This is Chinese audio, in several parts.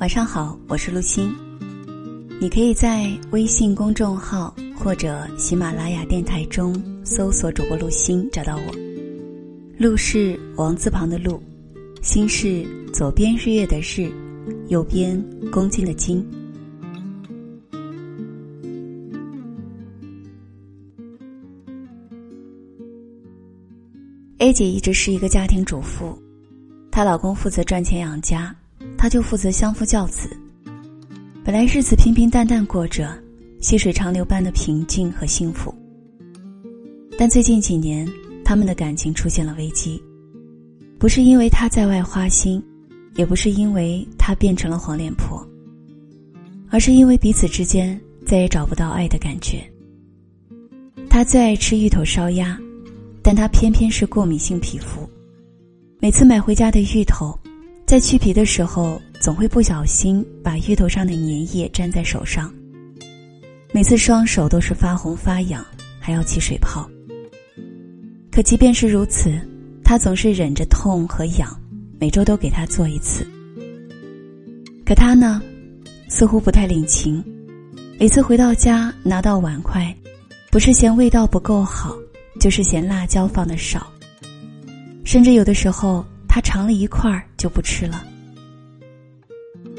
晚上好，我是陆欣。你可以在微信公众号或者喜马拉雅电台中搜索主播陆欣，找到我。陆是王字旁的陆，心是左边日月的日，右边恭敬的敬。A 姐一直是一个家庭主妇，她老公负责赚钱养家，她就负责相夫教子。本来日子平平淡淡过着，细水长流般的平静和幸福。但最近几年，他们的感情出现了危机，不是因为他在外花心，也不是因为他变成了黄脸婆，而是因为彼此之间再也找不到爱的感觉。他最爱吃芋头烧鸭。但他偏偏是过敏性皮肤，每次买回家的芋头，在去皮的时候，总会不小心把芋头上的粘液粘在手上。每次双手都是发红发痒，还要起水泡。可即便是如此，他总是忍着痛和痒，每周都给他做一次。可他呢，似乎不太领情，每次回到家拿到碗筷，不是嫌味道不够好。就是嫌辣椒放的少，甚至有的时候他尝了一块儿就不吃了。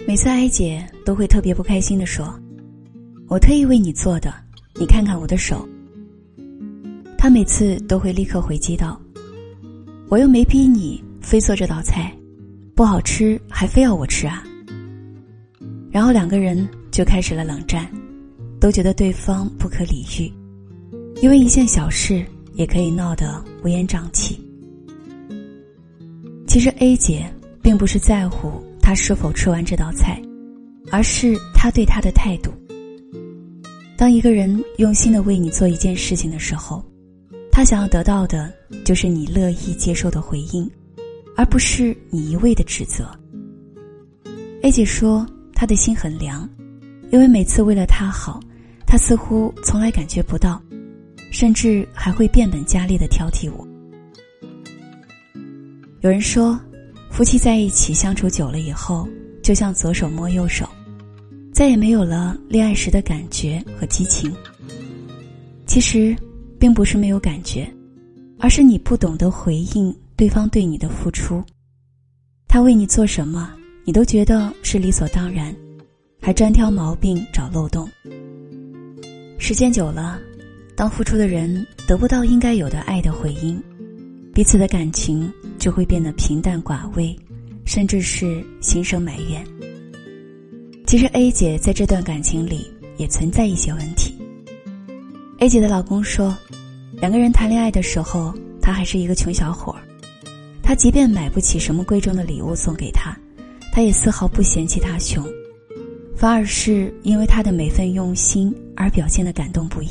每次哀姐都会特别不开心的说：“我特意为你做的，你看看我的手。”他每次都会立刻回击道：“我又没逼你非做这道菜，不好吃还非要我吃啊？”然后两个人就开始了冷战，都觉得对方不可理喻，因为一件小事。也可以闹得乌烟瘴气。其实 A 姐并不是在乎他是否吃完这道菜，而是他对他的态度。当一个人用心的为你做一件事情的时候，他想要得到的就是你乐意接受的回应，而不是你一味的指责。A 姐说，她的心很凉，因为每次为了他好，他似乎从来感觉不到。甚至还会变本加厉的挑剔我。有人说，夫妻在一起相处久了以后，就像左手摸右手，再也没有了恋爱时的感觉和激情。其实，并不是没有感觉，而是你不懂得回应对方对你的付出。他为你做什么，你都觉得是理所当然，还专挑毛病找漏洞。时间久了。当付出的人得不到应该有的爱的回应，彼此的感情就会变得平淡寡味，甚至是心生埋怨。其实 A 姐在这段感情里也存在一些问题。A 姐的老公说，两个人谈恋爱的时候，他还是一个穷小伙儿，他即便买不起什么贵重的礼物送给他，他也丝毫不嫌弃他穷，反而是因为他的每份用心而表现的感动不已。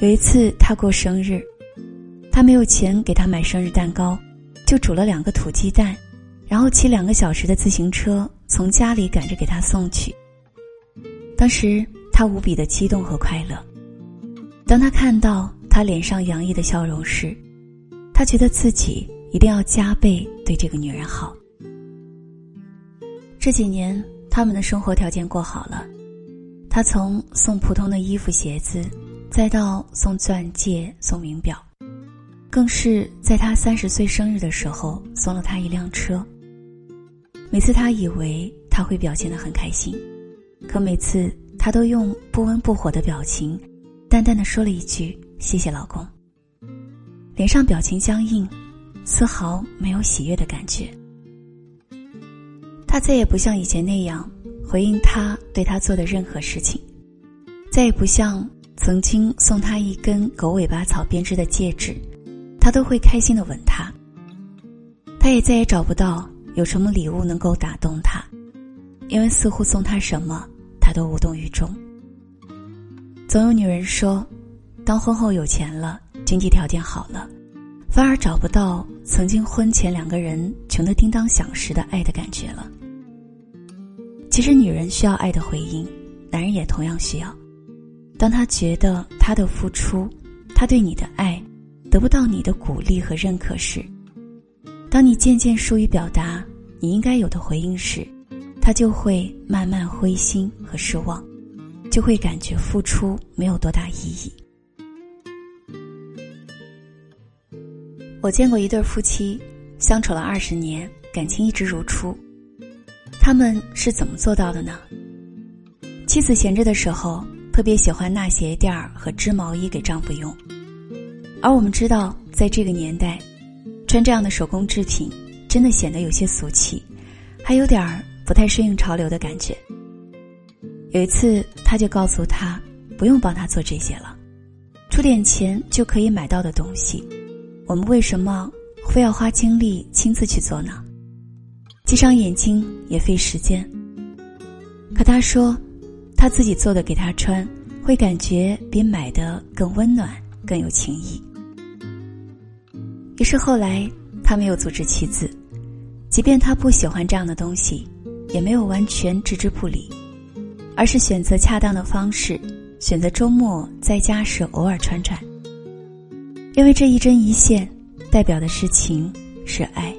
有一次他过生日，他没有钱给他买生日蛋糕，就煮了两个土鸡蛋，然后骑两个小时的自行车从家里赶着给他送去。当时他无比的激动和快乐。当他看到他脸上洋溢的笑容时，他觉得自己一定要加倍对这个女人好。这几年他们的生活条件过好了，他从送普通的衣服鞋子。再到送钻戒、送名表，更是在他三十岁生日的时候送了他一辆车。每次他以为他会表现得很开心，可每次他都用不温不火的表情，淡淡的说了一句“谢谢老公”，脸上表情僵硬，丝毫没有喜悦的感觉。他再也不像以前那样回应他对他做的任何事情，再也不像。曾经送他一根狗尾巴草编织的戒指，他都会开心的吻他。他也再也找不到有什么礼物能够打动他，因为似乎送他什么，他都无动于衷。总有女人说，当婚后有钱了，经济条件好了，反而找不到曾经婚前两个人穷得叮当响时的爱的感觉了。其实，女人需要爱的回应，男人也同样需要。当他觉得他的付出，他对你的爱，得不到你的鼓励和认可时，当你渐渐疏于表达你应该有的回应时，他就会慢慢灰心和失望，就会感觉付出没有多大意义。我见过一对夫妻，相处了二十年，感情一直如初。他们是怎么做到的呢？妻子闲着的时候，特别喜欢纳鞋垫儿和织毛衣给丈夫用。而我们知道，在这个年代，穿这样的手工制品，真的显得有些俗气，还有点儿不太适应潮流的感觉。有一次，他就告诉他，不用帮他做这些了，出点钱就可以买到的东西。我们为什么非要花精力亲自去做呢？既伤眼睛也费时间。可他说，他自己做的给他穿，会感觉比买的更温暖、更有情谊。于是后来，他没有阻止妻子，即便他不喜欢这样的东西，也没有完全置之不理，而是选择恰当的方式，选择周末在家时偶尔穿穿。因为这一针一线，代表的是情，是爱，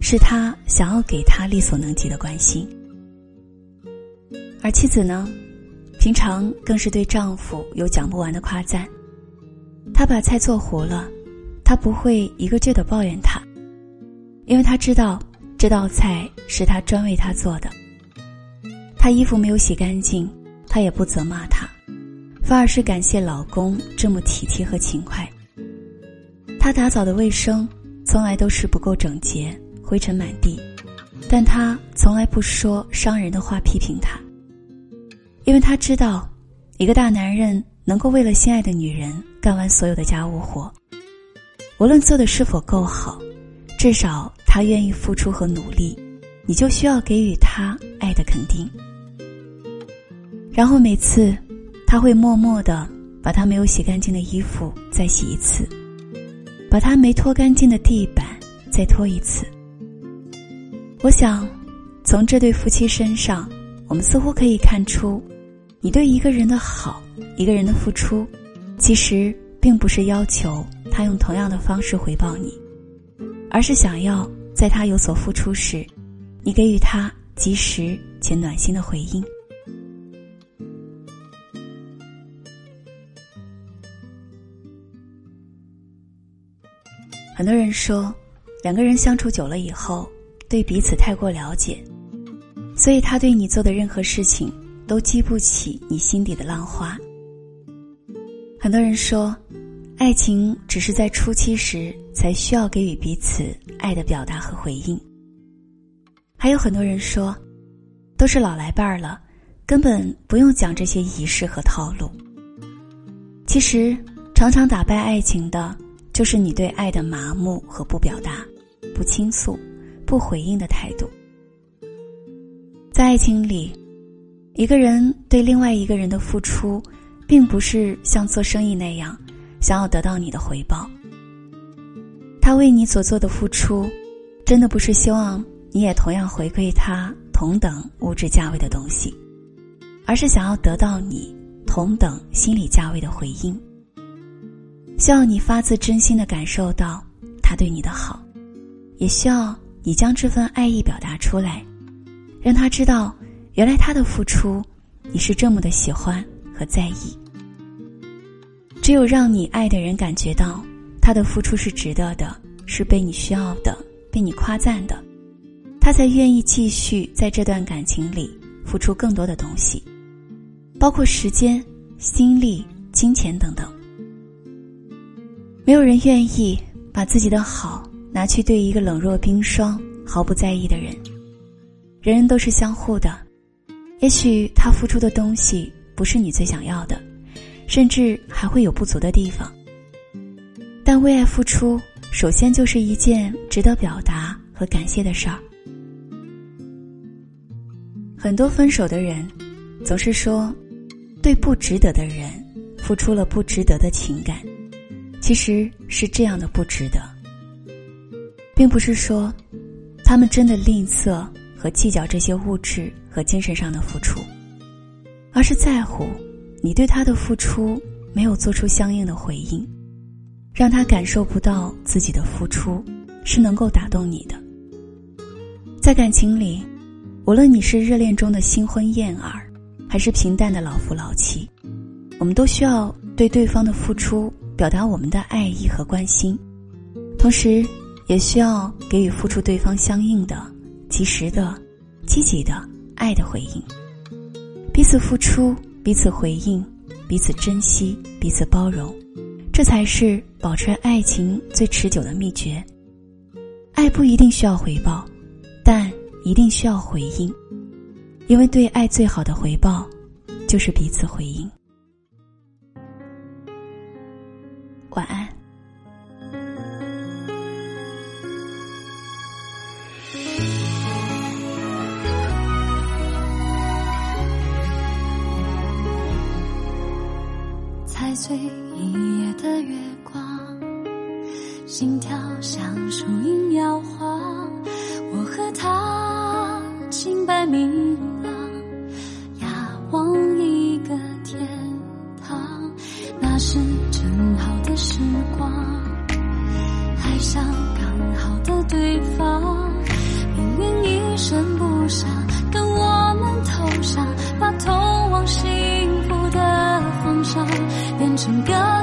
是他想要给他力所能及的关心。而妻子呢，平常更是对丈夫有讲不完的夸赞。他把菜做糊了，他不会一个劲的抱怨他，因为他知道这道菜是他专为他做的。他衣服没有洗干净，他也不责骂他，反而是感谢老公这么体贴和勤快。他打扫的卫生从来都是不够整洁，灰尘满地，但他从来不说伤人的话批评他，因为他知道，一个大男人能够为了心爱的女人干完所有的家务活，无论做的是否够好，至少他愿意付出和努力，你就需要给予他爱的肯定。然后每次，他会默默的把他没有洗干净的衣服再洗一次。把他没拖干净的地板再拖一次。我想，从这对夫妻身上，我们似乎可以看出，你对一个人的好，一个人的付出，其实并不是要求他用同样的方式回报你，而是想要在他有所付出时，你给予他及时且暖心的回应。很多人说，两个人相处久了以后，对彼此太过了解，所以他对你做的任何事情都激不起你心底的浪花。很多人说，爱情只是在初期时才需要给予彼此爱的表达和回应。还有很多人说，都是老来伴儿了，根本不用讲这些仪式和套路。其实，常常打败爱情的。就是你对爱的麻木和不表达、不倾诉、不回应的态度。在爱情里，一个人对另外一个人的付出，并不是像做生意那样，想要得到你的回报。他为你所做的付出，真的不是希望你也同样回馈他同等物质价位的东西，而是想要得到你同等心理价位的回应。希望你发自真心的感受到他对你的好，也需要你将这份爱意表达出来，让他知道，原来他的付出你是这么的喜欢和在意。只有让你爱的人感觉到他的付出是值得的，是被你需要的，被你夸赞的，他才愿意继续在这段感情里付出更多的东西，包括时间、心力、金钱等等。没有人愿意把自己的好拿去对一个冷若冰霜、毫不在意的人。人人都是相互的，也许他付出的东西不是你最想要的，甚至还会有不足的地方。但为爱付出，首先就是一件值得表达和感谢的事儿。很多分手的人，总是说，对不值得的人付出了不值得的情感。其实是这样的不值得，并不是说他们真的吝啬和计较这些物质和精神上的付出，而是在乎你对他的付出没有做出相应的回应，让他感受不到自己的付出是能够打动你的。在感情里，无论你是热恋中的新婚燕尔，还是平淡的老夫老妻，我们都需要对对方的付出表达我们的爱意和关心，同时也需要给予付出对方相应的、及时的、积极的爱的回应。彼此付出，彼此回应，彼此珍惜，彼此包容，这才是保持爱情最持久的秘诀。爱不一定需要回报，但。一定需要回应，因为对爱最好的回报，就是彼此回应。晚安。碎一夜的月光心跳像树影摇晃。我和他清白明朗仰望一个天堂那是正好的时光。爱上刚好的对方命运一声不响等我们投降把通往幸福的方向整个